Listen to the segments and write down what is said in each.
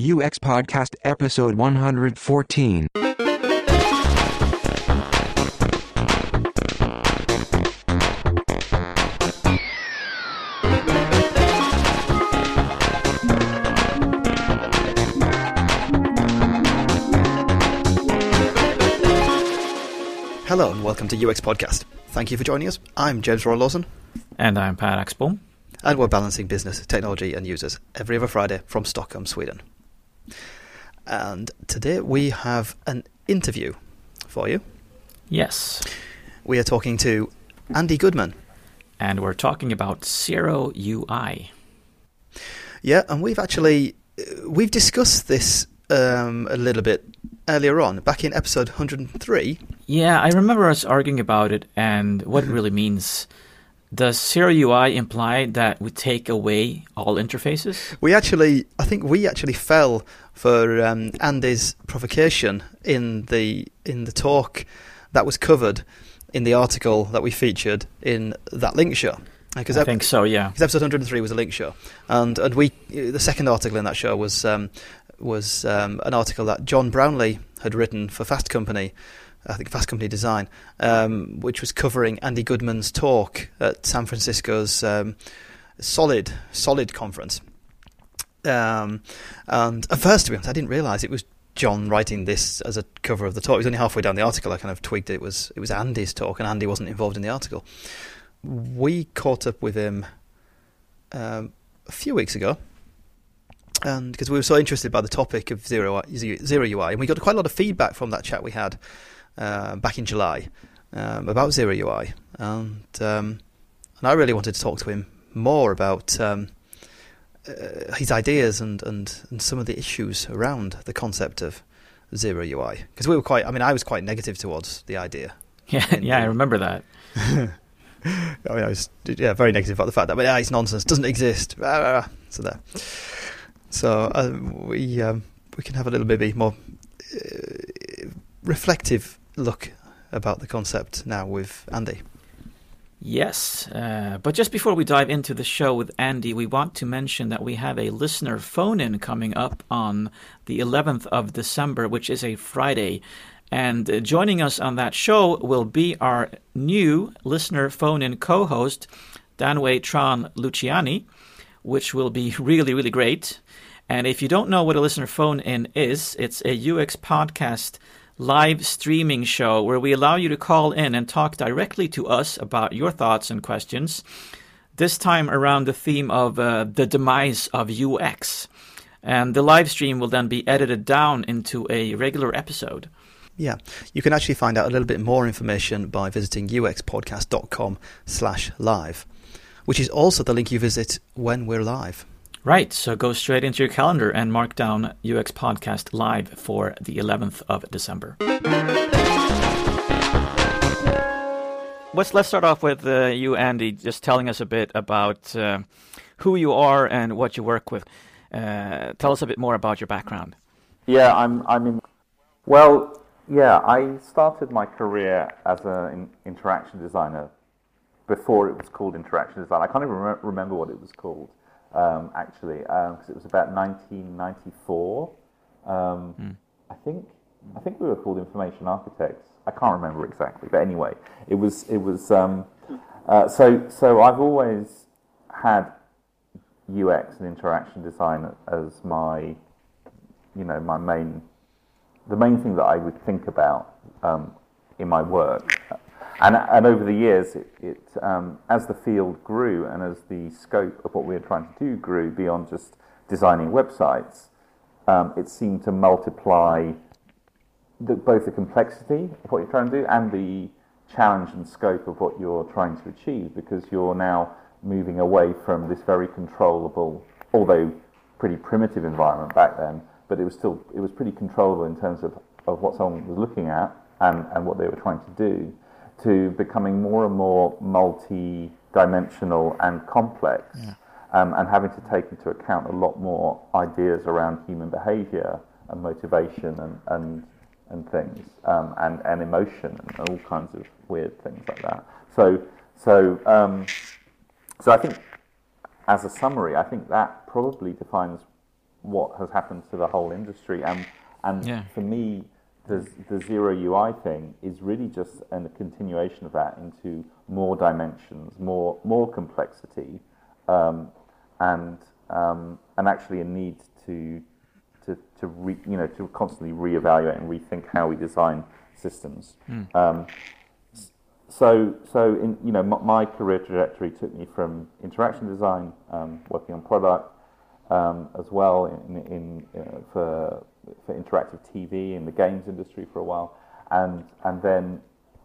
UX Podcast Episode 114. Hello and welcome to UX Podcast. Thank you for joining us. I'm James Royal-Lawson, And I'm Per Axbom. and we're balancing business, technology, and users every other Friday from Stockholm, Sweden. And today we have an interview for you. Yes. We are talking to Andy Goodman. And we're talking about Zero UI. Yeah, and we've actually uh, we've discussed this um, a little bit earlier on, back in episode 103. Yeah, I remember us arguing about it and what it really means. Does Zero UI imply that we take away all interfaces? We actually, I think we actually fell for um, Andy's provocation in the in the talk that was covered in the article that we featured in that link show. Because I think so, yeah. because episode 103 was a link show, and and we the second article in that show was um, was um, an article that John Brownlee had written for Fast Company, I think Fast Company Design, um, which was covering Andy Goodman's talk at San Francisco's um, Solid Solid conference. Um, and at first, to be honest, I didn't realise it was John writing this as a cover of the talk. It was only halfway down the article I kind of twigged it was it was Andy's talk, and Andy wasn't involved in the article. We caught up with him um, a few weeks ago, and because we were so interested by the topic of zero zero UI, and we got quite a lot of feedback from that chat we had uh, back in July um, about zero UI, and um, and I really wanted to talk to him more about um, uh, his ideas and, and and some of the issues around the concept of zero UI because we were quite. I mean, I was quite negative towards the idea. Yeah, yeah, I remember that. I mean, I was yeah very negative about the fact that but yeah, it's nonsense, doesn't exist. Rah, rah, rah. So there. So uh, we um, we can have a little bit more uh, reflective look about the concept now with Andy. Yes, uh, but just before we dive into the show with Andy, we want to mention that we have a listener phone in coming up on the 11th of December, which is a Friday. And uh, joining us on that show will be our new listener phone in co host, Danway Tron Luciani, which will be really, really great. And if you don't know what a listener phone in is, it's a UX podcast live streaming show where we allow you to call in and talk directly to us about your thoughts and questions. This time around the theme of uh, the demise of UX. And the live stream will then be edited down into a regular episode. Yeah, you can actually find out a little bit more information by visiting uxpodcast.com slash live, which is also the link you visit when we're live. Right, so go straight into your calendar and mark down UX Podcast Live for the 11th of December. Let's, let's start off with uh, you, Andy, just telling us a bit about uh, who you are and what you work with. Uh, tell us a bit more about your background. Yeah, I'm. I'm in. Well, yeah, I started my career as an interaction designer before it was called interaction design. I can't even rem- remember what it was called um, actually because it was about 1994. Um, I think I think we were called information architects. I can't remember exactly, but anyway, it was it was. Um, uh, so so I've always had UX and interaction design as my you know my main the main thing that I would think about um, in my work. And, and over the years, it, it um, as the field grew and as the scope of what we were trying to do grew beyond just designing websites, um, it seemed to multiply the, both the complexity of what you're trying to do and the challenge and scope of what you're trying to achieve because you're now moving away from this very controllable, although pretty primitive environment back then, but it was still it was pretty controllable in terms of, of what someone was looking at and, and what they were trying to do, to becoming more and more multi-dimensional and complex, Yeah. um, and having to take into account a lot more ideas around human behaviour and motivation and and, and things um, and and emotion and all kinds of weird things like that. So so so I think as a summary, I think that probably defines what has happened to the whole industry. And and Yeah. for me, the the zero UI thing is really just a continuation of that into more dimensions, more more complexity, um, and um, and actually a need to to to re, you know to constantly reevaluate and rethink how we design systems. Um, so, so in, you know, my, my career trajectory took me from interaction design, um, working on product, um, as well in, in uh, for for interactive TV in the games industry for a while, and and then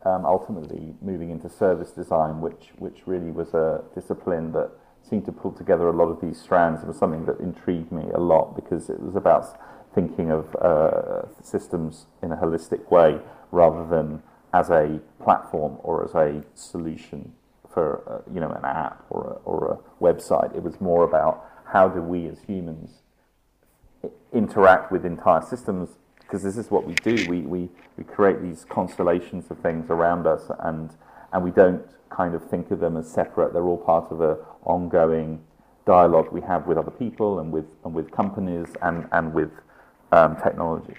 um, ultimately moving into service design, which which really was a discipline that seemed to pull together a lot of these strands. It was something that intrigued me a lot because it was about thinking of uh, systems in a holistic way rather than as a platform or as a solution for uh, you know an app or a, or a website. It was more about how do we as humans interact with entire systems because this is what we do. We, we, we create these constellations of things around us and, and we don't kind of think of them as separate. They're all part of a ongoing dialogue we have with other people and with, and with companies and, and with um, technology.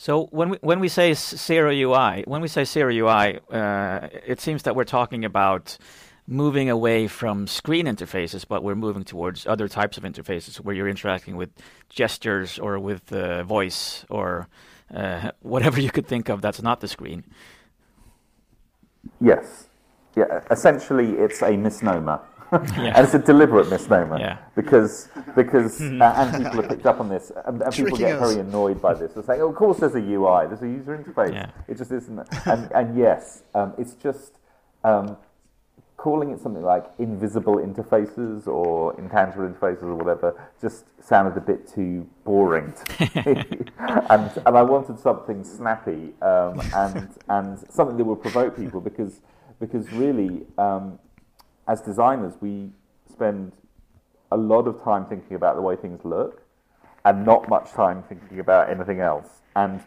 So when we when we say zero UI, when we say zero UI, uh, it seems that we're talking about moving away from screen interfaces, but we're moving towards other types of interfaces where you're interacting with gestures or with uh, voice or uh, whatever you could think of that's not the screen. Yes. Yeah, essentially it's a misnomer. Yeah. and it's a deliberate misnomer Yeah. because because uh, and people have picked up on this and, and people get us. very annoyed by this. They're saying, "Oh, of course, there's a UI, there's a user interface. Yeah. It just isn't." And, and yes, um, it's just um, calling it something like invisible interfaces or intangible interfaces or whatever just sounded a bit too boring to me. and, and I wanted something snappy um, and, and something that would provoke people because, because really, um, as designers, we spend a lot of time thinking about the way things look and not much time thinking about anything else. And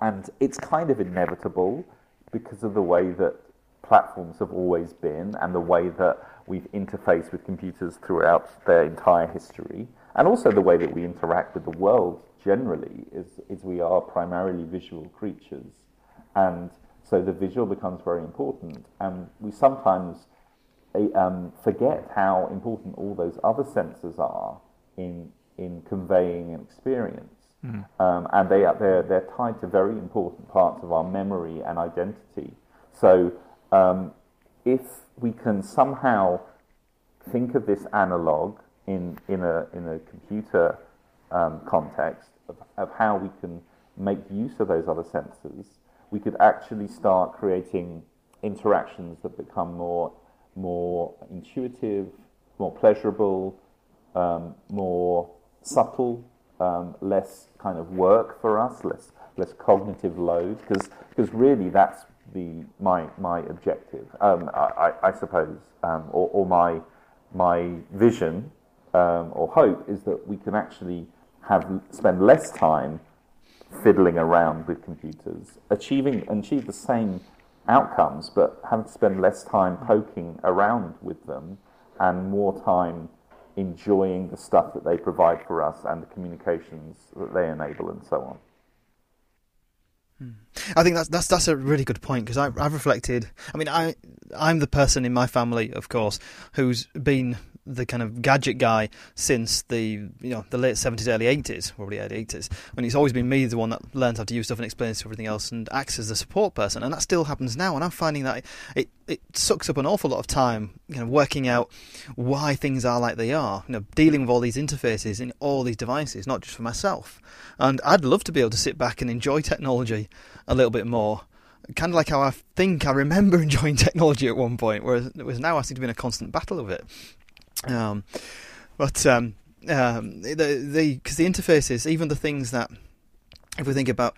and it's kind of inevitable because of the way that platforms have always been and the way that we've interfaced with computers throughout their entire history, and also the way that we interact with the world generally is, is we are primarily visual creatures. And so the visual becomes very important, and we sometimes uh, um, forget how important all those other senses are in in conveying an experience. Um, and they are they're, they're tied to very important parts of our memory and identity. So um, if we can somehow think of this analog in in a in a computer um, context of, of how we can make use of those other senses, we could actually start creating interactions that become more more intuitive, more pleasurable, um, more subtle, um, less kind of work for us, less less cognitive load, because really that's the my my objective, um, I, I, suppose, um, or, or my my vision um, or hope is that we can actually have spend less time fiddling around with computers, achieving achieve the same outcomes, but having to spend less time poking around with them and more time enjoying the stuff that they provide for us and the communications that they enable and so on. Hmm. I think that's that's that's a really good point because I've, I've reflected. I mean, I I'm the person in my family, of course, who's been the kind of gadget guy since the you know the late seventies, early eighties, probably early eighties. And it's always been me the one that learns how to use stuff and explains everything else and acts as the support person. And that still happens now. And I'm finding that it it, sucks up an awful lot of time, you know, working out why things are like they are. You know, dealing with all these interfaces in all these devices, not just for myself. And I'd love to be able to sit back and enjoy technology a little bit more. Kind of like how I think I remember enjoying technology at one point, whereas was now I seem to be in a constant battle of it. Um, but um, um, the the because the interfaces, even the things that if we think about,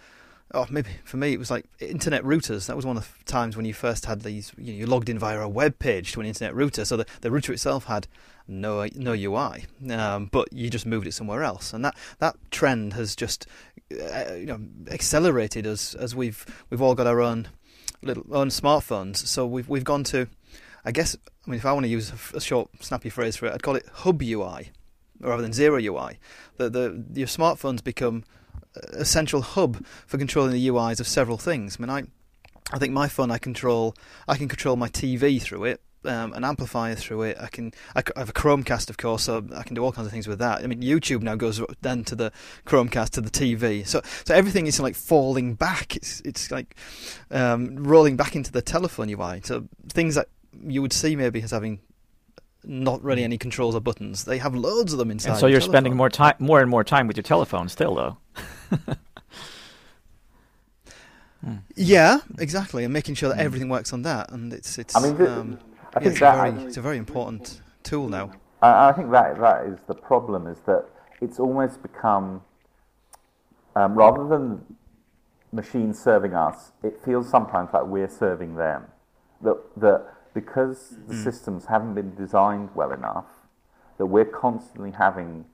oh, maybe for me it was like internet routers. That was one of the times when you first had these. You, know, you logged in via a web page to an internet router, so the, the router itself had no no UI, um, but you just moved it somewhere else, and that that trend has just uh, you know accelerated as as we've we've all got our own little own smartphones. So we've we've gone to, I guess, I mean, if I want to use a short snappy phrase for it, I'd call it hub UI. rather than zero UI. The, the your smartphones become a central hub for controlling the UIs of several things. I mean, I I think my phone I control I can control my TV through it. Um, an amplifier through it. I can. I, have a Chromecast, of course, so I can do all kinds of things with that. I mean, YouTube now goes then to the Chromecast to the TV. So, so everything is like falling back. It's it's like um, rolling back into the telephone UI. So things that you would see maybe as having not really any controls or buttons. They have loads of them inside. And so you're telephone. spending more time, more and more time with your telephone still, though. Yeah, exactly, and making sure that Hmm. everything works on that, and it's it's. I mean, the- um, I yeah, think it's, that a very, it's a very important tool now. I, I think that that is the problem is that it's almost become um, rather than machines serving us, it feels sometimes like we're serving them. That that because the hmm. systems haven't been designed well enough, that we're constantly having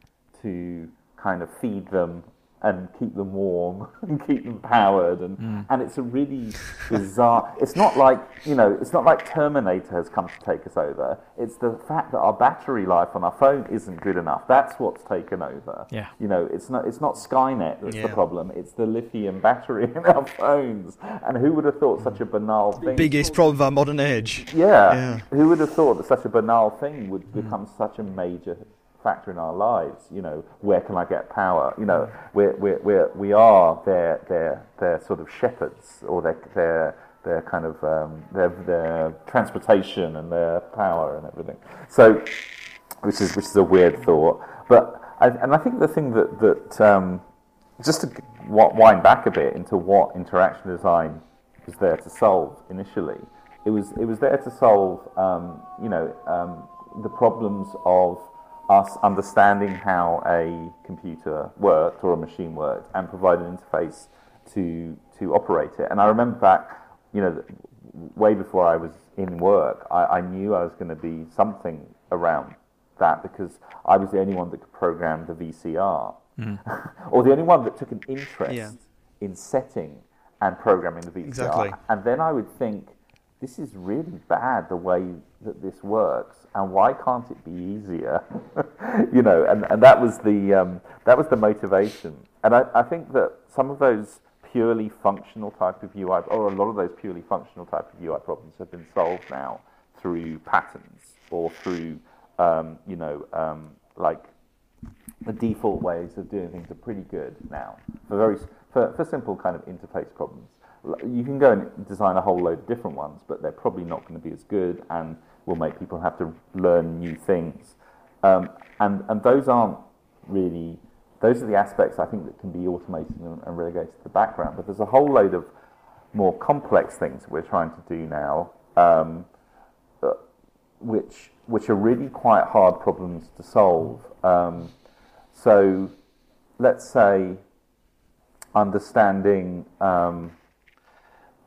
to kind of feed them and keep them warm and keep them powered and mm. and it's a really bizarre it's not like you know it's not like terminator has come to take us over it's the fact that our battery life on our phone isn't good enough that's what's taken over Yeah. you know it's not it's not skynet that's the problem it's the lithium battery in our phones and who would have thought such a banal thing Biggest problem of our modern age. yeah. Yeah. Who would have thought that such a banal thing would become such a major factor in our lives? You know, where can I get power? You know, we're, we're, we're, we are their, their, their sort of shepherds or their, their, their kind of um, their, their transportation and their power and everything. So, which is which is a weird thought. But I, and I think the thing that that um, just to wind back a bit into what interaction design was there to solve initially, it was it was there to solve um, you know um, the problems of us understanding how a computer worked or a machine worked and provide an interface to to operate it. And I remember back, you know, way before I was in work, I, I knew I was going to be something around that because I was the only one that could program the VCR, mm. or the only one that took an interest Yeah. in setting and programming the VCR. Exactly. And then I would think, this is really bad the way that this works, and why can't it be easier? you know, and, and that was the um, that was the motivation. And I, I think that some of those purely functional type of UI, or a lot of those purely functional type of UI problems have been solved now through patterns or through um, you know um, like the default ways of doing things are pretty good now for very for, for simple kind of interface problems. You can go and design a whole load of different ones, but they're probably not going to be as good and will make people have to learn new things. Um, and and those aren't really those are the aspects I think that can be automated and, and relegated to the background. But there's a whole load of more complex things we're trying to do now. Um, uh, which which are really quite hard problems to solve. Um, so, let's say understanding, um,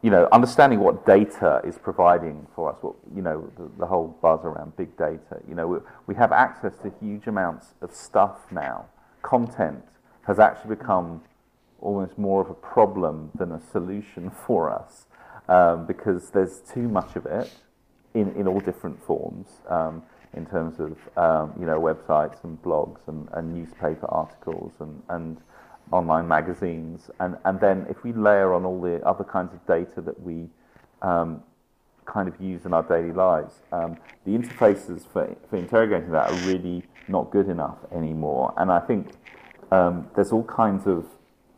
you know, understanding what data is providing for us. What you know, the, the whole buzz around big data. You know, we, we have access to huge amounts of stuff now. Content has actually become almost more of a problem than a solution for us um, because there's too much of it in, in all different forms um, in terms of um, you know websites and blogs and, and newspaper articles and, and online magazines. And, and then if we layer on all the other kinds of data that we um, kind of use in our daily lives um, the interfaces for, for interrogating that are really not good enough anymore. And I think um, there's all kinds of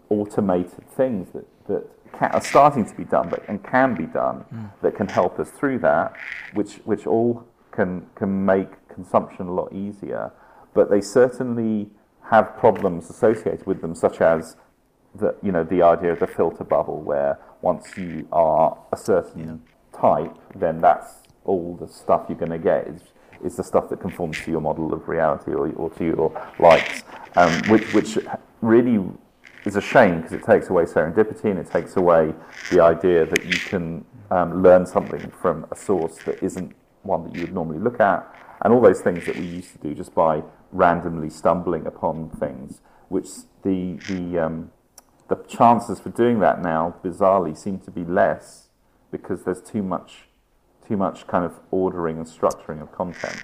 automated things that, that can, are starting to be done but, and can be done that can help us through that, which, which all can, can make consumption a lot easier. But they certainly have problems associated with them, such as the, you know, the idea of the filter bubble, where once you are a certain type, then that's all the stuff you're going to get is, is the stuff that conforms to your model of reality or, or to your likes, um, which, which really is a shame because it takes away serendipity and it takes away the idea that you can um, learn something from a source that isn't one that you would normally look at, and all those things that we used to do just by randomly stumbling upon things, which the the um, the chances for doing that now bizarrely seem to be less because there's too much too much kind of ordering and structuring of content.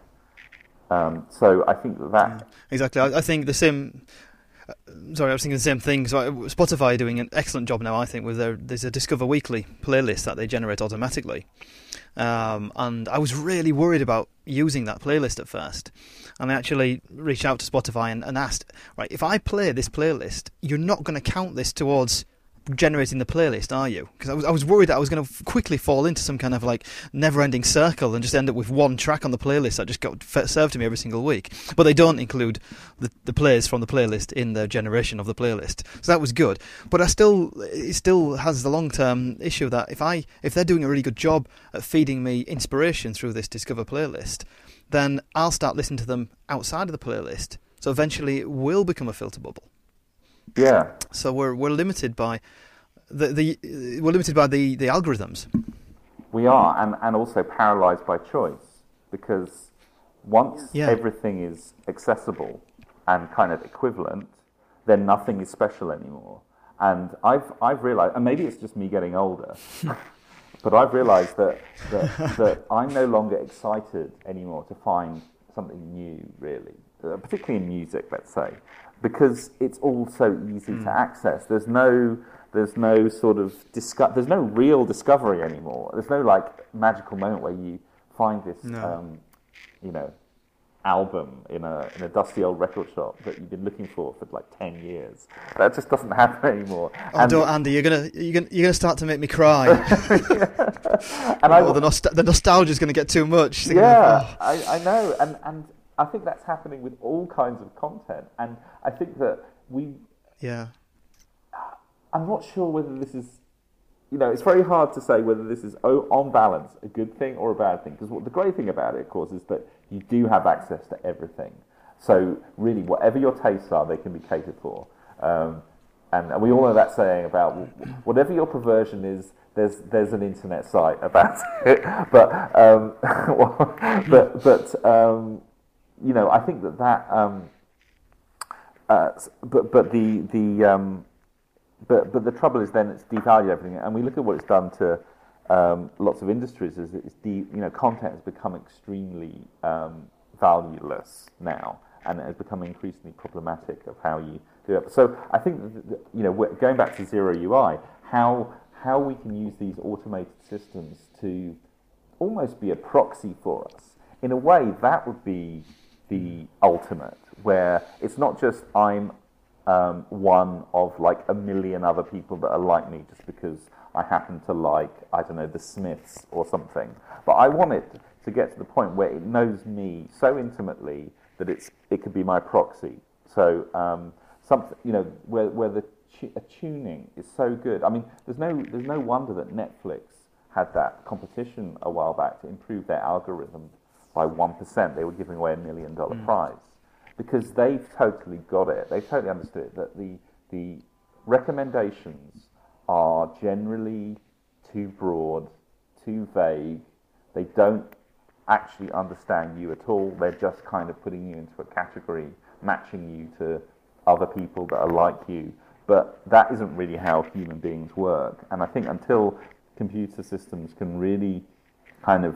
Um, so I think that, that exactly. I, I, think the same. Uh, sorry, I was thinking the same thing. So Spotify are doing an excellent job now. I think with their there's a Discover Weekly playlist that they generate automatically, um, and I was really worried about using that playlist at first. And I actually reached out to Spotify and, and asked, right, if I play this playlist, you're not going to count this towards generating the playlist, are you? Because I was, I was worried that I was going to quickly fall into some kind of like never-ending circle and just end up with one track on the playlist that just got served to me every single week. But they don't include the, the plays from the playlist in the generation of the playlist, so that was good. But I still, it still has the long-term issue that if I, if they're doing a really good job at feeding me inspiration through this Discover playlist, then I'll start listening to them outside of the playlist. So eventually, it will become a filter bubble. Yeah. So we're we're limited by the the we're limited by the, the algorithms. We are, and, and also paralyzed by choice because once yeah. everything is accessible and kind of equivalent, then nothing is special anymore. And I've I've realized, and maybe it's just me getting older, but I've realized that, that that I'm no longer excited anymore to find something new, really, uh, particularly in music, let's say because it's all so easy mm. to access. There's no there's no sort of disco- there's no real discovery anymore. There's no like magical moment where you find this no. um, you know album in a in a dusty old record shop that you've been looking for for like ten years. That just doesn't happen anymore. Oh, and don't, Andy, you're gonna you're gonna you're gonna start to make me cry. and oh, I, the, nost- the nostalgia is going to get too much. Yeah, oh. I, I know, and and I think that's happening with all kinds of content, and I think that we. Yeah. I'm not sure whether this is, you know, it's very hard to say whether this is oh, on balance a good thing or a bad thing. Because what the great thing about it, of course, is that you do have access to everything. So really, whatever your tastes are, they can be catered for. Um, and we all know that saying about whatever your perversion is, there's there's an internet site about it. but um, but but um, you know, I think that that, um, uh, but but the the um, but but the trouble is then it's devalued everything, and we look at what it's done to um, lots of industries. Is it's de, you know content has become extremely um, valueless now, and it has become increasingly problematic of how you do it. So I think that, you know going back to zero UI, how how we can use these automated systems to almost be a proxy for us. In a way, that would be the ultimate, where it's not just I'm um, one of like a million other people that are like me just because I happen to like, I don't know, the Smiths or something. But I want it to get to the point where it knows me so intimately that it's, it could be my proxy. So, um, something, you know, where, where the tuning is so good. I mean, there's no, there's no wonder that Netflix had that competition a while back to improve their algorithm by 1%, they were giving away a million dollar mm. prize. Because they've totally got it. They totally understood it, that the, the recommendations are generally too broad, too vague. They don't actually understand you at all. They're just kind of putting you into a category, matching you to other people that are like you. But that isn't really how human beings work. And I think until computer systems can really kind of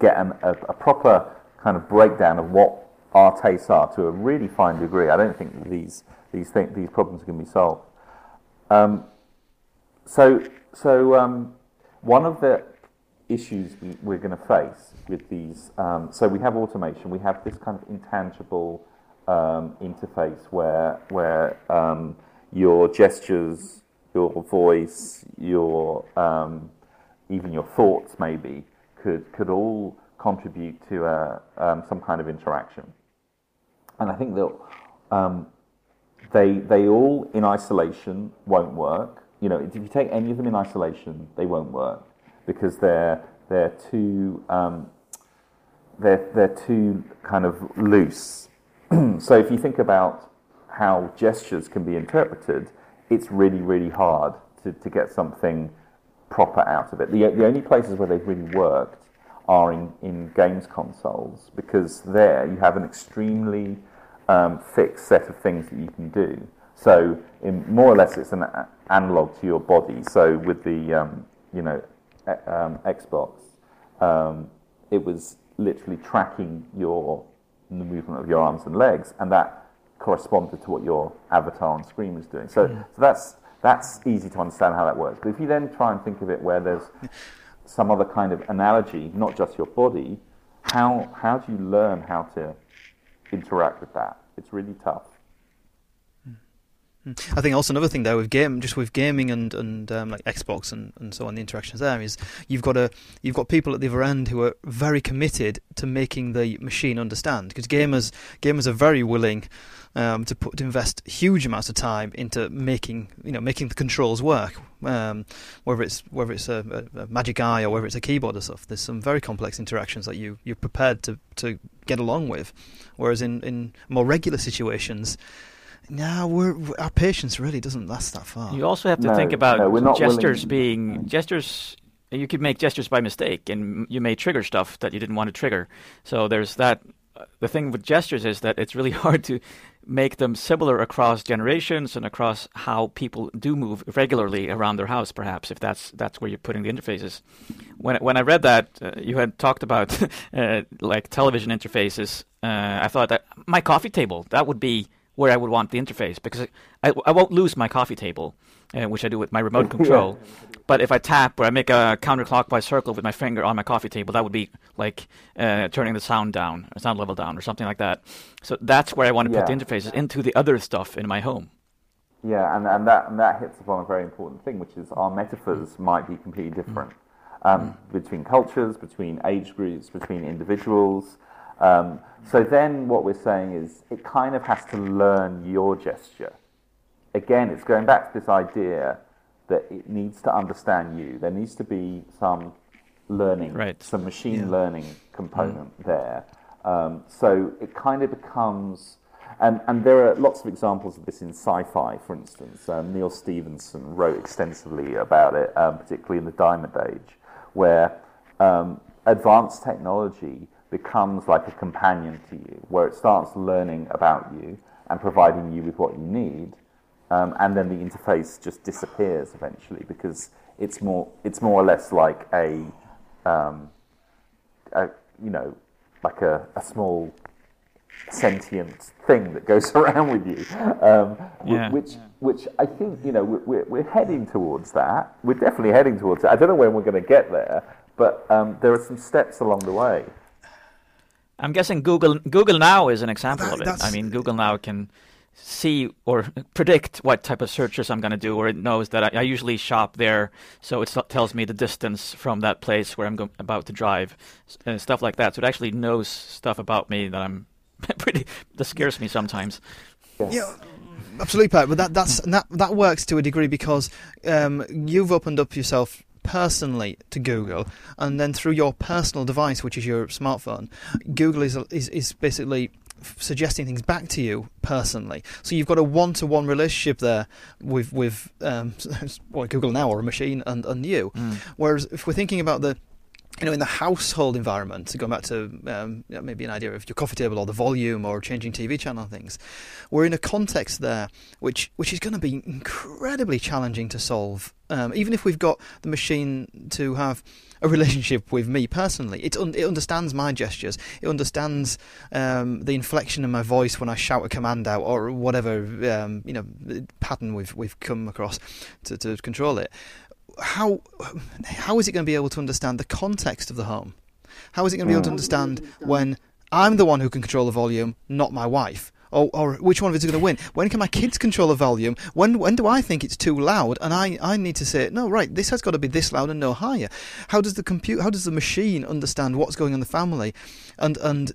get an, a, a, proper kind of breakdown of what our tastes are to a really fine degree, I don't think these these th- these problems can be solved. Um, so so um, one of the issues we, are going to face with these, um, so we have automation, we have this kind of intangible um, interface where where um, your gestures, your voice, your um, even your thoughts maybe could, could all contribute to a, um, some kind of interaction. And I think that they, they all in isolation won't work. You know, if you take any of them in isolation, they won't work because they're, they're too, um, they're, they're too kind of loose. so if you think about how gestures can be interpreted, it's really, really hard to, to get something proper out of it. The, the only places where they've really worked are in, in games consoles because there you have an extremely um, fixed set of things that you can do. So in, more or less it's an a- analog to your body. So with the um, you know um, Xbox, um, it was literally tracking your the movement of your arms and legs, and that corresponded to what your avatar on screen was doing. So, so that's that's easy to understand how that works. But if you then try and think of it where there's some other kind of analogy, not just your body, how how do you learn how to interact with that? It's really tough. I think also another thing there with game, just with gaming and and um, like Xbox and, and so on, the interactions there is you've got a you've got people at the other end who are very committed to making the machine understand because gamers gamers are very willing um, to put to invest huge amounts of time into making you know making the controls work. Um, whether it's whether it's a, a, a, magic eye or whether it's a keyboard or stuff, there's some very complex interactions that you you're prepared to to get along with. Whereas in in more regular situations no, we're, our patience really doesn't last that far. You also have to No, think about no, gestures not willing- being gestures. You could make gestures by mistake, and you may trigger stuff that you didn't want to trigger. So there's that. uh, The thing with gestures is that it's really hard to make them similar across generations and across how people do move regularly around their house. Perhaps if that's that's where you're putting the interfaces. When when I read that, uh, you had talked about uh, like television interfaces. Uh, I thought that my coffee table that would be where I would want the interface because I, I won't lose my coffee table, uh, which I do with my remote control. But if I tap or I make a counterclockwise circle with my finger on my coffee table, that would be like uh, turning the sound down, or sound level down, or something like that. So that's where I want to put the interfaces into the other stuff in my home. Yeah, and, and that and that hits upon a very important thing, which is our metaphors might be completely different um, between cultures, between age groups, between individuals. Um, so then, what we're saying is, it kind of has to learn your gesture. Again, it's going back to this idea that it needs to understand you. There needs to be some learning, Right. some machine Yeah. learning component there. Um, so it kind of becomes, and, and there are lots of examples of this in sci-fi, for instance. Um, Neal Stephenson wrote extensively about it, um, particularly in the Diamond Age, where um, advanced technology becomes like a companion to you, where it starts learning about you and providing you with what you need, um, and then the interface just disappears eventually because it's more it's more or less like a, um, a you know like a, a small sentient thing that goes around with you, um, Yeah. which which I think you know we're, we're, we're heading towards that. We're definitely heading towards it. I don't know when we're going to get there, but um, there are some steps along the way. I'm guessing Google Google Now is an example That- of it. I mean, Google Now can see or predict what type of searches I'm going to do, or it knows that I, I usually shop there, so it tells me the distance from that place where I'm go- about to drive, and stuff like that. So it actually knows stuff about me that I'm pretty that scares me sometimes. Yeah, absolutely, Per. But that that's that that works to a degree because um, you've opened up yourself personally to Google, and then through your personal device, which is your smartphone, Google is is, is basically suggesting things back to you personally. So you've got a one-to-one relationship there with with um, well, Google now or a machine and and you. Whereas if we're thinking about the you know, in the household environment, going back to um, maybe an idea of your coffee table or the volume or changing TV channel and things, we're in a context there which which is going to be incredibly challenging to solve. Um, even if we've got the machine to have a relationship with me personally, it un- it understands my gestures, it understands um, the inflection in my voice when I shout a command out or whatever um, you know pattern we've we've come across to, to control it how how is it going to be able to understand the context of the home? How is it going to be able to mm. understand when I'm the one who can control the volume, not my wife? Or, or which one of us is going to win? When can my kids control the volume? When when do I think it's too loud and I, I need to say no right this has got to be this loud and no higher? How does the compute how does the machine understand what's going on in the family, and and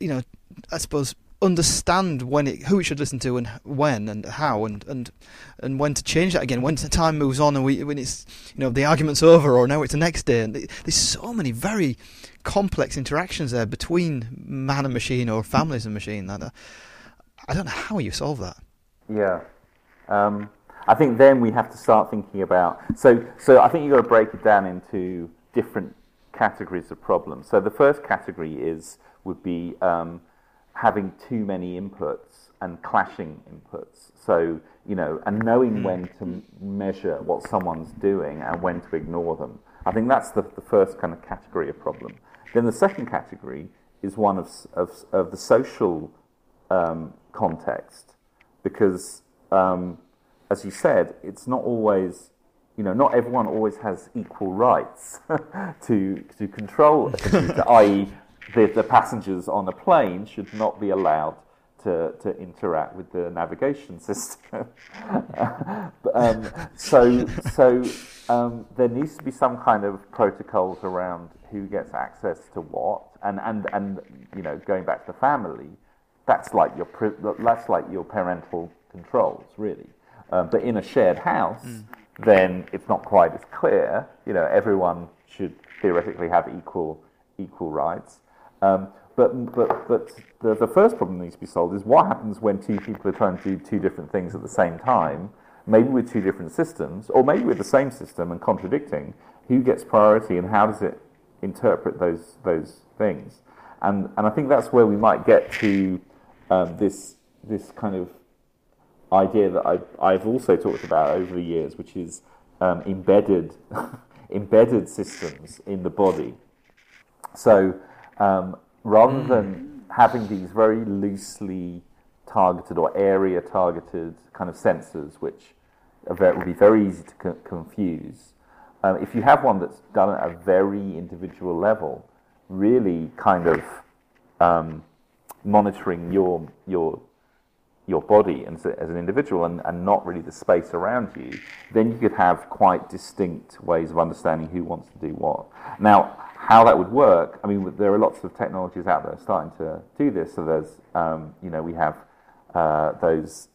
you know I suppose understand when it who it should listen to and when and how and and and when to change that again when time moves on and we when it's you know the argument's over or now it's the next day and there's so many very complex interactions there between man and machine or families and machine that uh, I don't know how you solve that Yeah. Um, I think then we have to start thinking about. So, so I think you've got to break it down into different categories of problems. So the first category is would be um, having too many inputs and clashing inputs. So you know, and knowing when to measure what someone's doing and when to ignore them. I think that's the, the first kind of category of problem. Then the second category is one of, of, of the social um, context, because, um, as you said, it's not always, you know, not everyone always has equal rights to, to control a computer, i.e., the, the passengers on a plane should not be allowed to, to interact with the navigation system. um, so so um, there needs to be some kind of protocols around who gets access to what, and, and, and you know going back to the family, that's like your that's like your parental controls really. Um, but in a shared house, mm. then it's not quite as clear. You know, everyone should theoretically have equal equal rights. Um, but but but the, the first problem that needs to be solved is what happens when two people are trying to do two different things at the same time, maybe with two different systems, or maybe with the same system and contradicting. Who gets priority and how does it interpret those those things? And and I think that's where we might get to um, this this kind of idea that I've, I've also talked about over the years, which is um, embedded embedded systems in the body. So um, rather mm. than having these very loosely targeted or area targeted kind of sensors, which very, will be very easy to co- confuse, um, if you have one that's done at a very individual level, really kind of um, monitoring your your your body as, a, as an individual and, and not really the space around you, then you could have quite distinct ways of understanding who wants to do what. Now, how that would work, I mean, there are lots of technologies out there starting to do this. So there's, um, you know, we have uh, those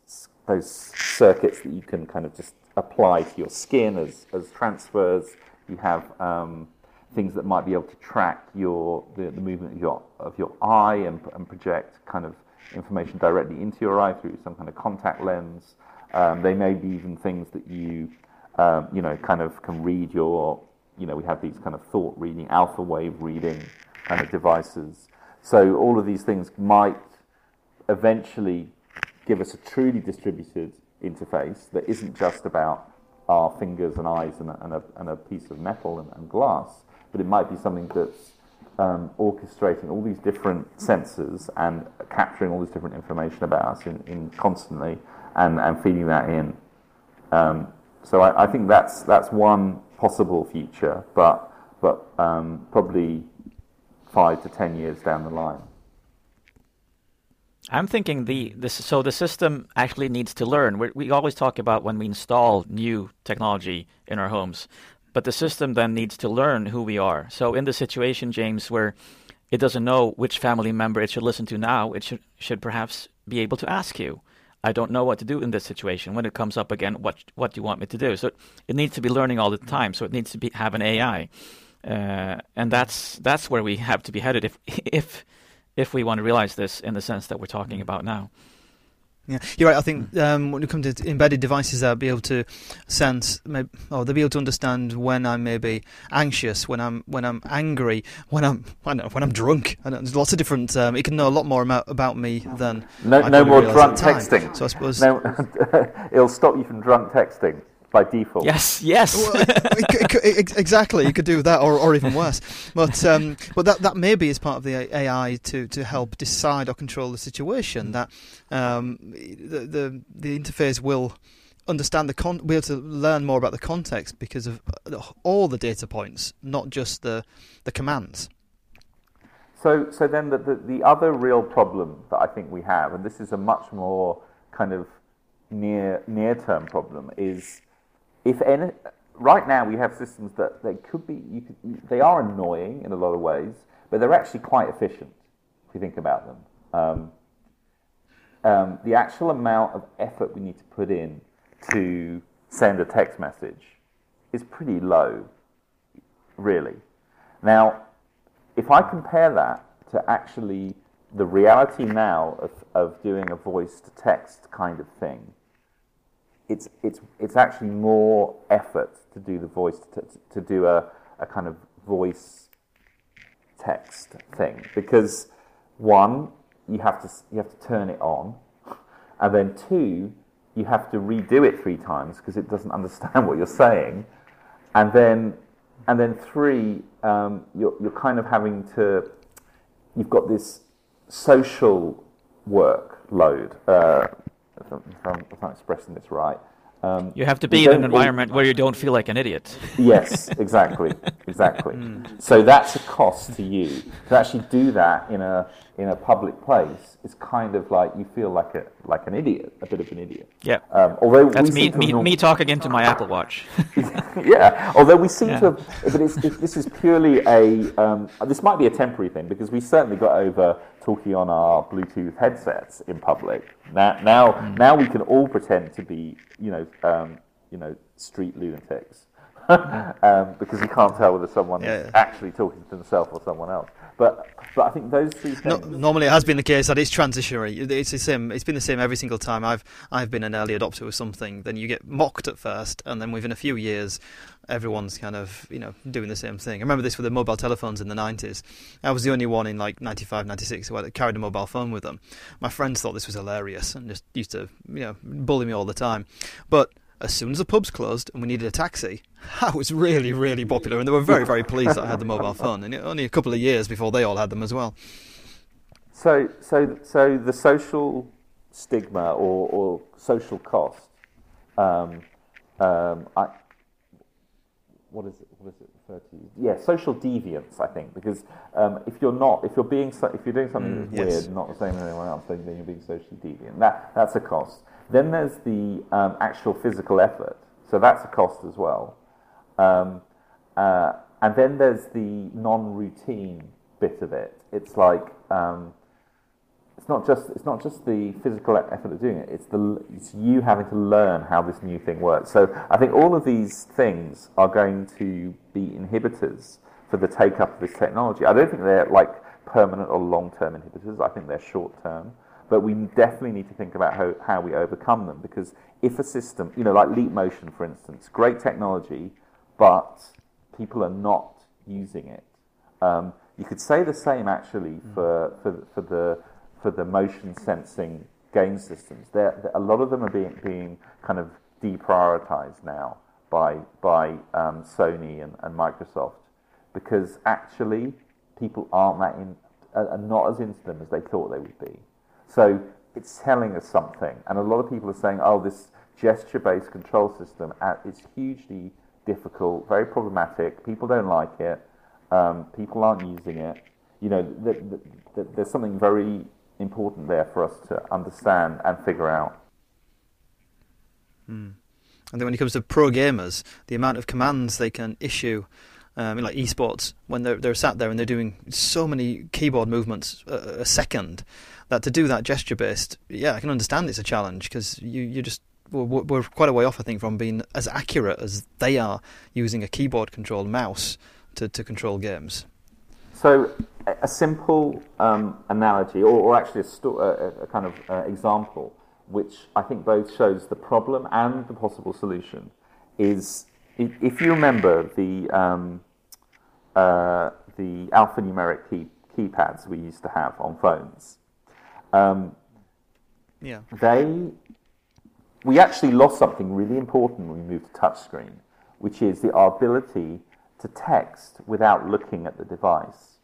those circuits that you can kind of just apply to your skin as, as transfers. You have um, things that might be able to track your the, the movement of your of your eye and, and project kind of information directly into your eye through some kind of contact lens. Um, they may be even things that you um, you know kind of can read your you know, we have these kind of thought reading, alpha wave reading kind of devices. So all of these things might eventually give us a truly distributed interface that isn't just about our fingers and eyes and a, and a, and a piece of metal and, and, glass, but it might be something that's um, orchestrating all these different sensors and capturing all this different information about us in, in constantly and, and feeding that in. Um, so I, I, think that's that's one possible future, but but um, probably five to ten years down the line. I'm thinking the this so the system actually needs to learn. we we always talk about when we install new technology in our homes, but the system then needs to learn who we are. So in the situation, James, where it doesn't know which family member it should listen to now, it should should perhaps be able to ask you. I don't know what to do in this situation. When it comes up again, what what do you want me to do? So it needs to be learning all the time. So it needs to be have an AI, uh, and that's that's where we have to be headed if if if we want to realize this in the sense that we're talking about now. Yeah, you're right. I think um, when it comes to embedded devices, they'll be able to sense, maybe, or they'll be able to understand when I'm maybe anxious, when I'm when I'm angry, when I'm I know, when I'm drunk. I know, there's lots of different. Um, it can know a lot more about, about me than no, no more drunk texting. So I suppose no, it'll stop you from drunk texting by default. Yes, yes. well, it, it, it, exactly. You could do that, or, or even worse. But um, but that that maybe is part of the AI to, to help decide or control the situation. That um, the, the the interface will understand the con- be able to learn more about the context because of uh, all the data points, not just the the commands. So so then the, the, the other real problem that I think we have, and this is a much more kind of near near term problem, is if any, right now we have systems that they could be, could, they are annoying in a lot of ways, but they're actually quite efficient if you think about them. Um, um, the actual amount of effort we need to put in to send a text message is pretty low, really. Now, if I compare that to actually the reality now of, of doing a voice to text kind of thing, it's it's it's actually more effort to do the voice to, to do a, a kind of voice text thing. Because one you have to you have to turn it on. And then two you have to redo it three times because it doesn't understand what you're saying. And then and then three, um, you're, you're kind of having to, you've got this social workload, uh, if, I'm, if I'm expressing this right. Um, you have to be in an environment where you don't feel like an idiot. yes, exactly, exactly. Mm. So that's a cost to you to actually do that in a in a public place. It's kind of like you feel like a like an idiot, a bit of an idiot. Yeah. Um, although that's me me, me talking into my Apple Watch. yeah. Although we seem yeah. to, have, but it's, it, this is purely a um, this might be a temporary thing because we certainly got over talking on our Bluetooth headsets in public. Now, now, mm. now we can all pretend to be, you know, um, you know, street lunatics. um, because you can't tell whether someone yeah. is actually talking to themselves or someone else. But but I think those three things. No, normally, it has been the case that it's transitionary. It's the same. It's been the same every single time I've I've been an early adopter of something. Then you get mocked at first, and then within a few years, everyone's kind of you know doing the same thing. I remember this with the mobile telephones in the 90s. I was the only one in like 95, 96 who carried a mobile phone with them. My friends thought this was hilarious and just used to you know bully me all the time. But as soon as the pubs closed and we needed a taxi, I was really, really popular, and they were very, very pleased that I had the mobile phone. And only a couple of years before they all had them as well. So, so, so the social stigma or, or social cost. Um, um, I, what is it? What is it referred to? Yeah, social deviance. I think because um, if you're not, if you're being, if you're doing something mm, that's yes. weird, not the same as anyone else, then you're being socially deviant. That that's a cost. Then there's the um, actual physical effort, so that's a cost as well. Um, uh, and then there's the non-routine bit of it. It's like um, it's not just it's not just the physical effort of doing it. It's the it's you having to learn how this new thing works. So I think all of these things are going to be inhibitors for the take up of this technology. I don't think they're like permanent or long term inhibitors. I think they're short term. But we definitely need to think about how, how we overcome them because if a system, you know, like Leap Motion, for instance, great technology, but people are not using it. Um, you could say the same actually mm. for, for, for, the, for the motion sensing game systems. They're, a lot of them are being, being kind of deprioritized now by, by um, Sony and, and Microsoft because actually people aren't that in, are not as into them as they thought they would be. So it's telling us something. And a lot of people are saying, oh, this gesture based control system is hugely difficult, very problematic. People don't like it. Um, people aren't using it. You know, th- th- th- there's something very important there for us to understand and figure out. Mm. And then when it comes to pro gamers, the amount of commands they can issue um, like esports, when they're they're sat there and they're doing so many keyboard movements a, a second, that to do that gesture based, yeah, I can understand it's a challenge because you you just we're, we're, quite a way off, I think, from being as accurate as they are using a keyboard controlled mouse to to control games. So a simple um, analogy, or, or actually a, sto- a, a, kind of uh, example, which I think both shows the problem and the possible solution, is if you remember the um, uh, the alphanumeric key, keypads we used to have on phones. Um, yeah. They, we actually lost something really important when we moved to touchscreen, which is the our ability to text without looking at the device.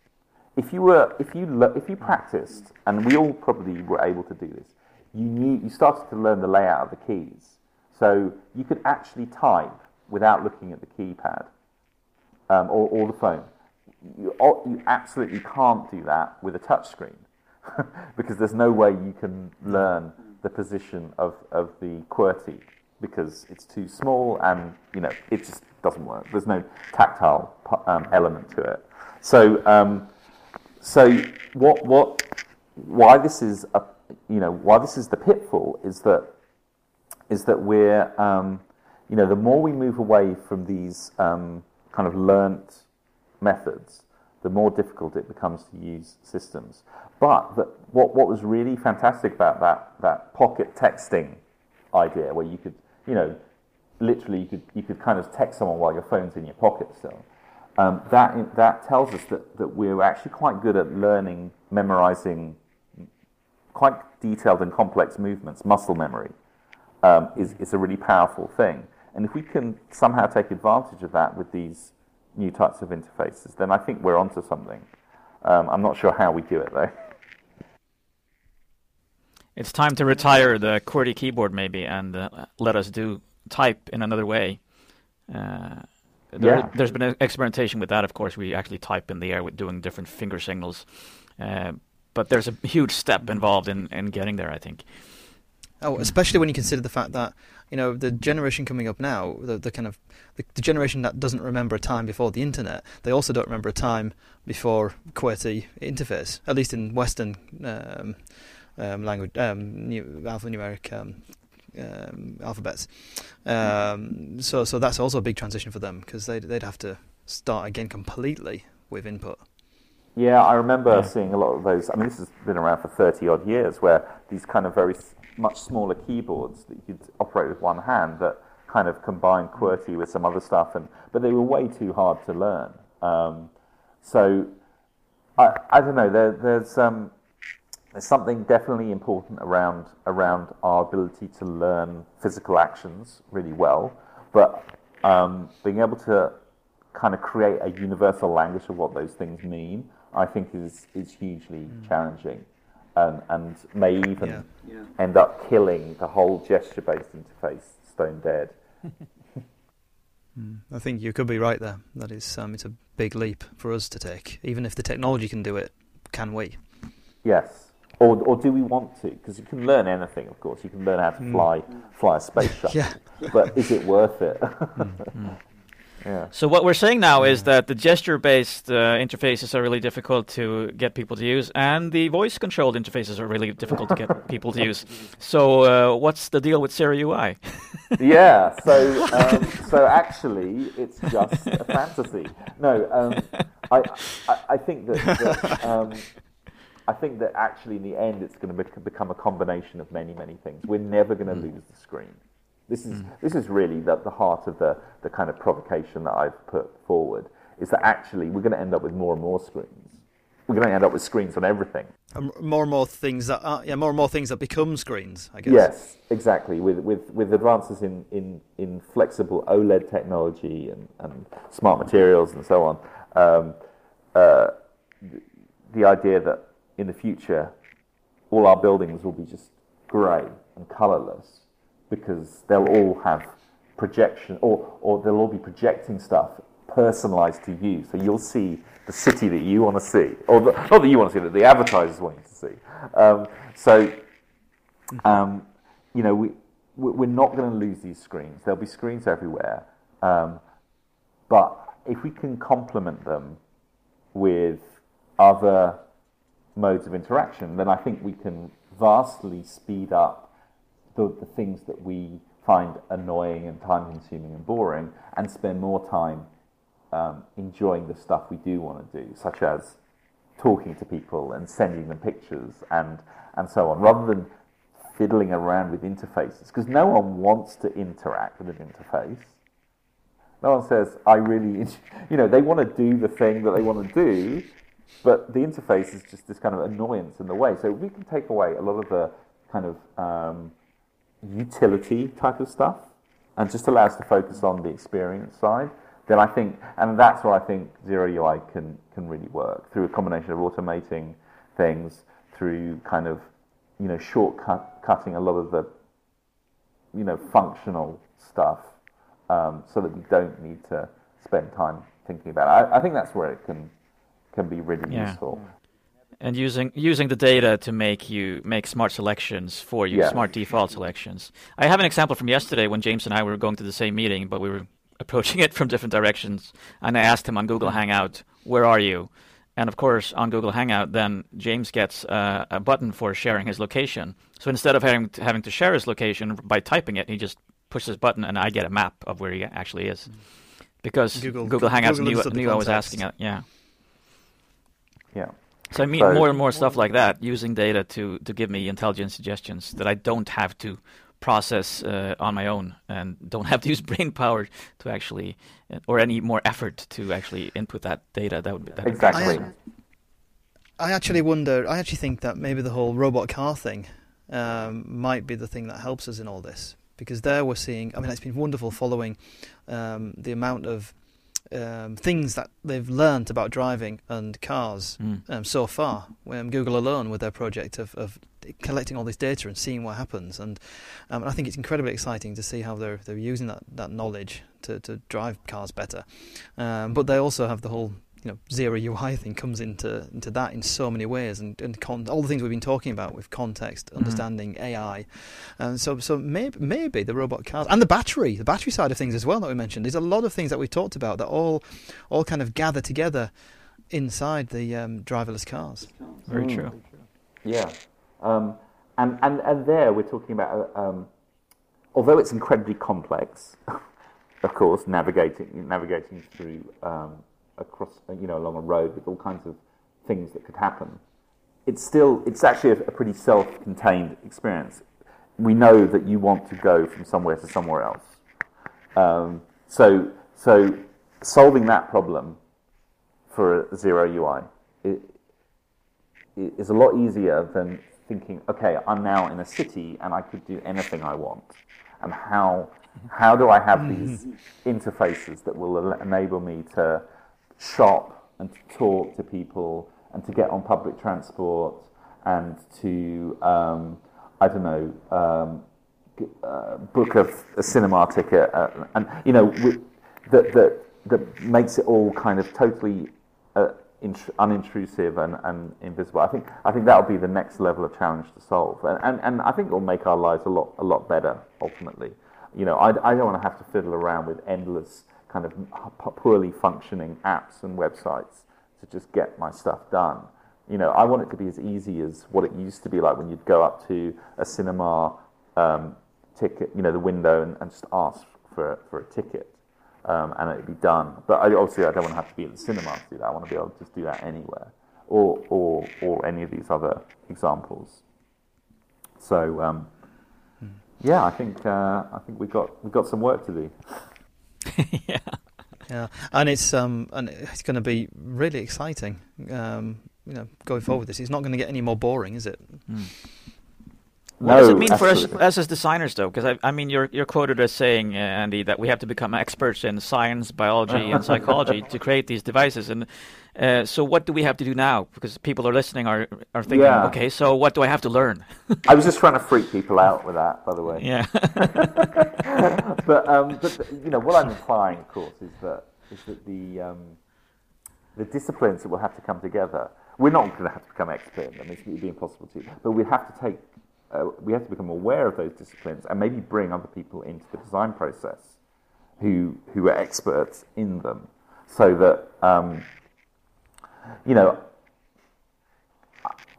If you were, if you, if you practiced, and we all probably were able to do this, you knew, you started to learn the layout of the keys. So you could actually type without looking at the keypad um, or, or, the phone. You, you absolutely can't do that with a touchscreen because there's no way you can learn the position of, of the QWERTY because it's too small and you know it just doesn't work. There's no tactile um, element to it. So, um, so what, what, why this is a, you know why this is the pitfall is that is that we're um, you know, the more we move away from these um, kind of learnt methods, the more difficult it becomes to use systems. But the, what, what was really fantastic about that, that pocket texting idea, where you could, you know, literally you could, you could kind of text someone while your phone's in your pocket still, um, that, that tells us that, that we're actually quite good at learning, memorizing quite detailed and complex movements, muscle memory. Um, is, is a really powerful thing. And if we can somehow take advantage of that with these new types of interfaces, then I think we're onto something. Um, I'm not sure how we do it though. It's time to retire the QWERTY keyboard maybe and uh, let us do type in another way. Uh, there, Yeah. There's been experimentation with that, of course. We actually type in the air with doing different finger signals. Uh, but there's a huge step involved in, in getting there, I think. Oh, especially when you consider the fact that you know the generation coming up now, the, the kind of the, the generation that doesn't remember a time before the internet, they also don't remember a time before QWERTY interface. At least in Western um, um, language, um, new, alphanumeric um, um, alphabets. Um, so, so that's also a big transition for them because they'd they'd have to start again completely with input. Yeah, I remember Yeah. seeing a lot of those. I mean, this has been around for 30 odd years where these kind of very much smaller keyboards that you could operate with one hand that kind of combined QWERTY with some other stuff, and but they were way too hard to learn. Um, so I, I don't know. There, there's um, there's something definitely important around around our ability to learn physical actions really well, but um, being able to kind of create a universal language of what those things mean, I think is is hugely challenging, and and may even Yeah. end up killing the whole gesture-based interface stone dead. Hmm. I think you could be right there. That is, um, it's a big leap for us to take. Even if the technology can do it, can we? Yes. Or, or do we want to? Because you can learn anything, of course. You can learn how to hmm. fly fly a space shuttle. Yeah. But is it worth it? Hmm, yeah. So what we're saying now is that the gesture-based uh, interfaces are really difficult to get people to use, and the voice-controlled interfaces are really difficult to get people to use. So uh, what's the deal with zero UI? Yeah. So um, so actually, it's just a fantasy. No. Um, I, I I think that, that um, I think that actually in the end, it's going to bec- become a combination of many many things. We're never going to lose the screen. This is this is really the, the heart of the, the kind of provocation that I've put forward is that actually we're going to end up with more and more screens. We're going to end up with screens on everything. And more and more things that are, yeah, more and more things that become screens. I guess. Yes, exactly. With with with advances in in, in flexible OLED technology and, and smart materials and so on, um, uh, the, the idea that in the future all our buildings will be just grey and colourless because they'll all have projection or or they'll all be projecting stuff personalised to you. So you'll see the city that you want to see, or the, not that you want to see, that the advertisers want you to see. Um, so um, you know, we- we're not going to lose these screens. There'll be screens everywhere. Um, but if we can complement them with other modes of interaction, then I think we can vastly speed up the, the things that we find annoying and time consuming and boring and spend more time um, enjoying the stuff we do want to do, such as talking to people and sending them pictures and, and so on, rather than fiddling around with interfaces. Because no one wants to interact with an interface. No one says, I really, you know, they want to do the thing that they want to do, but the interface is just this kind of annoyance in the way. So we can take away a lot of the kind of um, utility type of stuff and just allow us to focus on the experience side, then I think, and that's where I think zero UI can, can really work through a combination of automating things, through kind of, you know, shortcut cutting a lot of the, you know, functional stuff, um, so that we don't need to spend time thinking about it. I, I think that's where it can can be really Yeah. useful. And using using the data to make you make smart selections for you, Yeah. smart default selections. I have an example from yesterday when James and I were going to the same meeting, but we were approaching it from different directions. And I asked him on Google Hangout, "Where are you?" And of course, on Google Hangout, then James gets uh, a button for sharing his location. So instead of having to, having to share his location by typing it, he just pushes his button, and I get a map of where he actually is. Because Google- Google, Hangouts Google knew, knew I was asking it. Yeah. Yeah. So I mean So- more and more stuff like that, using data to, to give me intelligent suggestions that I don't have to process uh, on my own and don't have to use brain power to actually, or any more effort to actually input that data. That would be that Exactly. I actually wonder. I actually think that maybe the whole robot car thing um, might be the thing that helps us in all this because there we're seeing. I mean, it's been wonderful following um, the amount of um, things that they've learned about driving and cars Mm. um, so far. Um, Google alone with their project of, of collecting all this data and seeing what happens, and um, I think it's incredibly exciting to see how they're they're using that, that knowledge to, to drive cars better. Um, but they also have the whole you know zero UI thing comes into into that in so many ways, and, and con- all the things we've been talking about with context, understanding AI, and so so maybe maybe the robot cars and the battery, the battery side of things as well that we mentioned. There's a lot of things that we talked about that all all kind of gather together inside the um, driverless cars. Very Mm. true. Yeah, um, and and and there we're talking about, uh, um, although it's incredibly complex, of course, navigating navigating through um, across you know along a road with all kinds of things that could happen. It's still it's actually a, a pretty self-contained experience. We know that you want to go from somewhere to somewhere else. Um, so so solving that problem for a zero UI. It, is a lot easier than thinking, okay, I'm now in a city and I could do anything I want. And how, how do I have these interfaces that will enable me to shop and to talk to people and to get on public transport and to, um, I don't know, um, uh, book a, a cinema ticket uh, and, you know, wi- that, that, that makes it all kind of totally uh, int- unintrusive and, and invisible. I think I think that'll be the next level of challenge to solve, and, and, and I think it'll make our lives a lot a lot better ultimately. You know, I, I don't want to have to fiddle around with endless kind of poorly functioning apps and websites to just get my stuff done. You know, I want it to be as easy as what it used to be like when you'd go up to a cinema um, ticket, you know, the window and, and just ask for for a ticket um, and it'd be done. But I, obviously, I don't want to have to be at the cinema to do that. I want to be able to just do that anywhere, or or or any of these other examples. So um, yeah, I think uh, I think we got we got some work to do. yeah. Yeah, and it's um and it's going to be really exciting. Um, you know, going forward with this, it's not going to get any more boring, is it? What does it mean for us, us as designers, though? Because I, I mean, you're you're quoted as saying, uh, Andy, that we have to become experts in science, biology, and psychology to create these devices. And uh, so, what do we have to do now? Because people are listening are are thinking, Yeah. okay, so what do I have to learn? I was just trying to freak people out with that, by the way. yeah. but um, but you know what I'm implying, of course, is that is that the um, the disciplines that will have to come together. We're not going to have to become expert in them; it's to be impossible to. But we have to take, uh, we have to become aware of those disciplines and maybe bring other people into the design process who who are experts in them, so that um, you know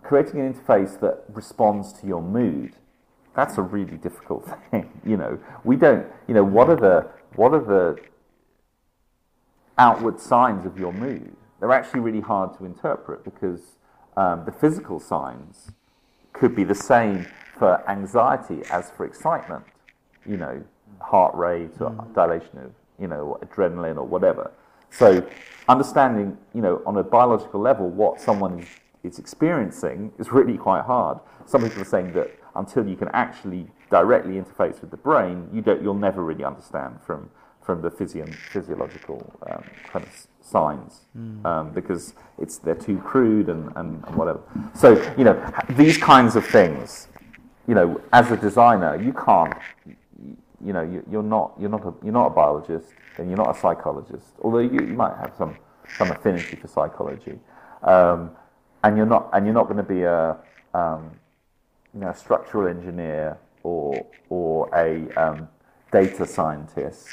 creating an interface that responds to your mood that's a really difficult thing you know. We don't you know what are the what are the outward signs of your mood? They're actually really hard to interpret because um, the physical signs could be the same for anxiety as for excitement you know heart rate or dilation of you know adrenaline or whatever. So understanding you know on a biological level what someone is, experiencing is really quite hard. Some people are saying that until you can actually directly interface with the brain you don't you'll never really understand from from the physio- physiological um, kind of signs um, because it's they're too crude and, and, and whatever. So you know these kinds of things you know as a designer you can't you know, you, you're not you're not a you're not a biologist and you're not a psychologist. Although you, you might have some some affinity for psychology, um, and you're not and you're not going to be a um, you know a structural engineer or or a um, data scientist.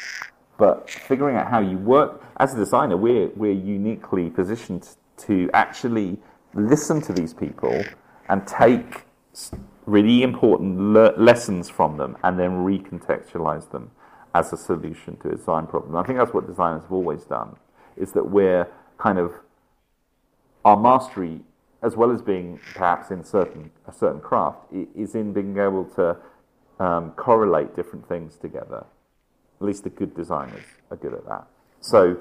But figuring out how you work as a designer, we're we're uniquely positioned to actually listen to these people and take really important le- lessons from them and then recontextualize them as a solution to a design problem. I think that's what designers have always done, is that we're kind of our mastery, as well as being perhaps in certain a certain craft, is in being able to um, correlate different things together. At least the good designers are good at that. So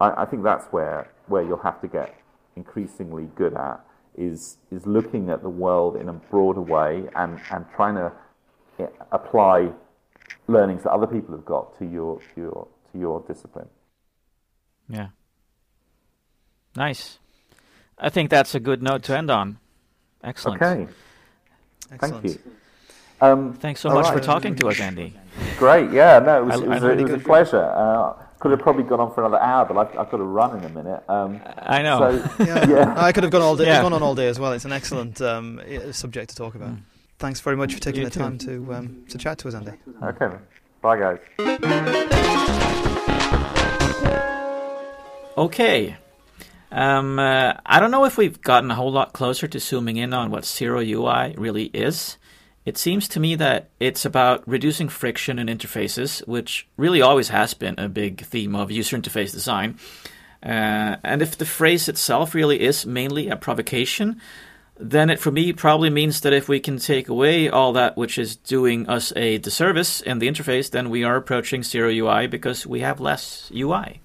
I, I think that's where where you'll have to get increasingly good at is is looking at the world in a broader way and, and trying to eh, apply learnings that other people have got to your to your to your discipline. Yeah. Nice. I think that's a good note to end on. Excellent. Okay, Excellent. thank you. Um, Thanks so much right. for talking to us, Andy. Great, yeah, no, it was, I- it was, I a, really it was a good- pleasure. Uh, could have probably gone on for another hour, but I've, I've got to run in a minute. Um, I know. So, Yeah. yeah. I could have gone all day, Yeah. gone on all day as well. It's an excellent um, subject to talk about. Mm. Thanks very much for taking You the too. time to um, to chat to us, Andy. Okay, bye, guys. Okay. Um, uh, I don't know if we've gotten a whole lot closer to zooming in on what Zero UI really is. It seems to me that it's about reducing friction in interfaces, which really always has been a big theme of user interface design. Uh, and if the phrase itself really is mainly a provocation, then it for me probably means that if we can take away all that which is doing us a disservice in the interface, then we are approaching zero UI because we have less UI.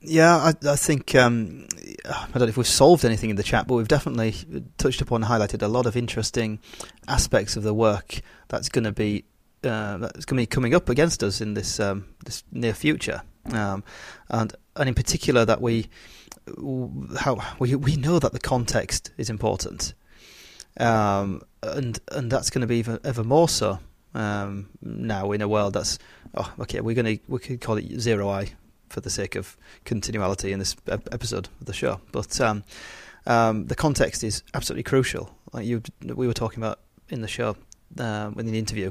Yeah, I, I think um, I don't know if we've solved anything in the chat, but we've definitely touched upon, highlighted a lot of interesting aspects of the work that's going to be uh, that's going to be coming up against us in this um, this near future, um, and and in particular that we how we we know that the context is important, um, and and that's going to be even ever more so um, now in a world that's oh okay we're going to we could call it zero I for the sake of continuality in this episode of the show. But um, um, the context is absolutely crucial. Like you, we were talking about in the show, um, in the interview,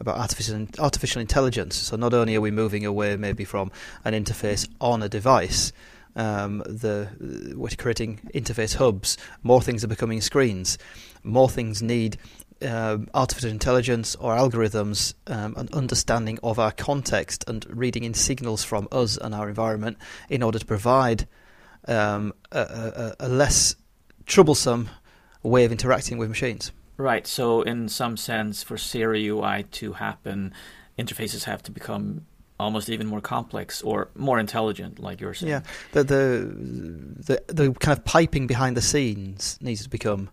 about artificial artificial intelligence. So not only are we moving away maybe from an interface on a device, um, the we're creating interface hubs. More things are becoming screens. More things need um, artificial intelligence or algorithms, um, an understanding of our context and reading in signals from us and our environment in order to provide um, a, a, a less troublesome way of interacting with machines. Right. So, in some sense, for Zero UI to happen, interfaces have to become almost even more complex or more intelligent, like you're saying. Yeah, the, the the the kind of piping behind the scenes needs to become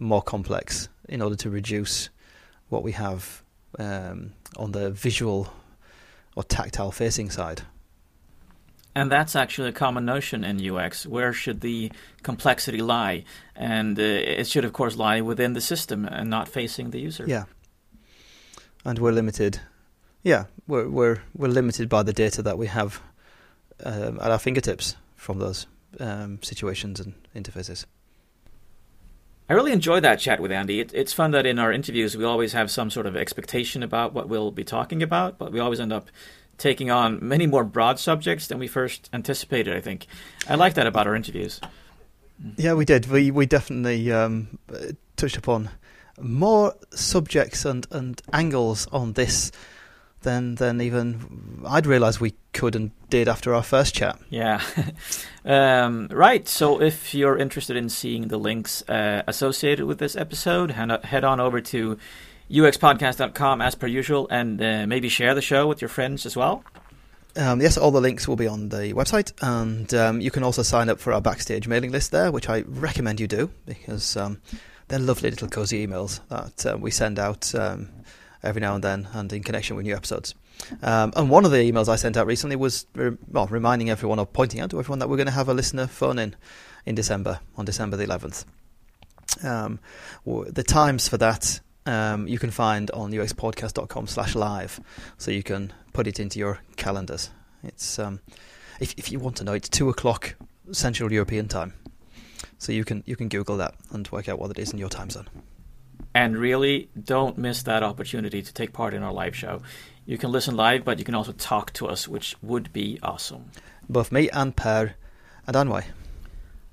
more complex in order to reduce what we have um, on the visual or tactile facing side. And that's actually a common notion in UX. Where should the complexity lie? And uh, it should, of course, lie within the system and not facing the user. Yeah, and we're limited. Yeah, we're we're we're limited by the data that we have um, at our fingertips from those um, situations and interfaces. I really enjoy that chat with Andy. It, it's fun that in our interviews we always have some sort of expectation about what we'll be talking about, but we always end up taking on many more broad subjects than we first anticipated. I think I like that about our interviews. Yeah, we did. We we definitely um, touched upon more subjects and, and angles on this than than even I'd realised we could and did after our first chat. Yeah. um, right. So if you're interested in seeing the links uh, associated with this episode, head head on over to uxpodcast.com as per usual and uh, maybe share the show with your friends as well. Um, yes, all the links will be on the website, and um, you can also sign up for our backstage mailing list there, which I recommend you do because um, they're lovely little cozy emails that uh, we send out um, every now and then, and in connection with new episodes. Um, and one of the emails I sent out recently was well, reminding everyone or pointing out to everyone that we're going to have a listener phone in in December on December the 11th. Um, the times for that um, you can find on uxpodcast.com slash live, so you can put it into your calendars. It's um, if if you want to know, it's two o'clock Central European time, so you can you can Google that and work out what it is in your time zone. And really, don't miss that opportunity to take part in our live show. You can listen live, but you can also talk to us, which would be awesome. Both me and Per and Anway.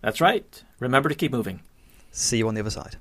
That's right. Remember to keep moving. See you on the other side.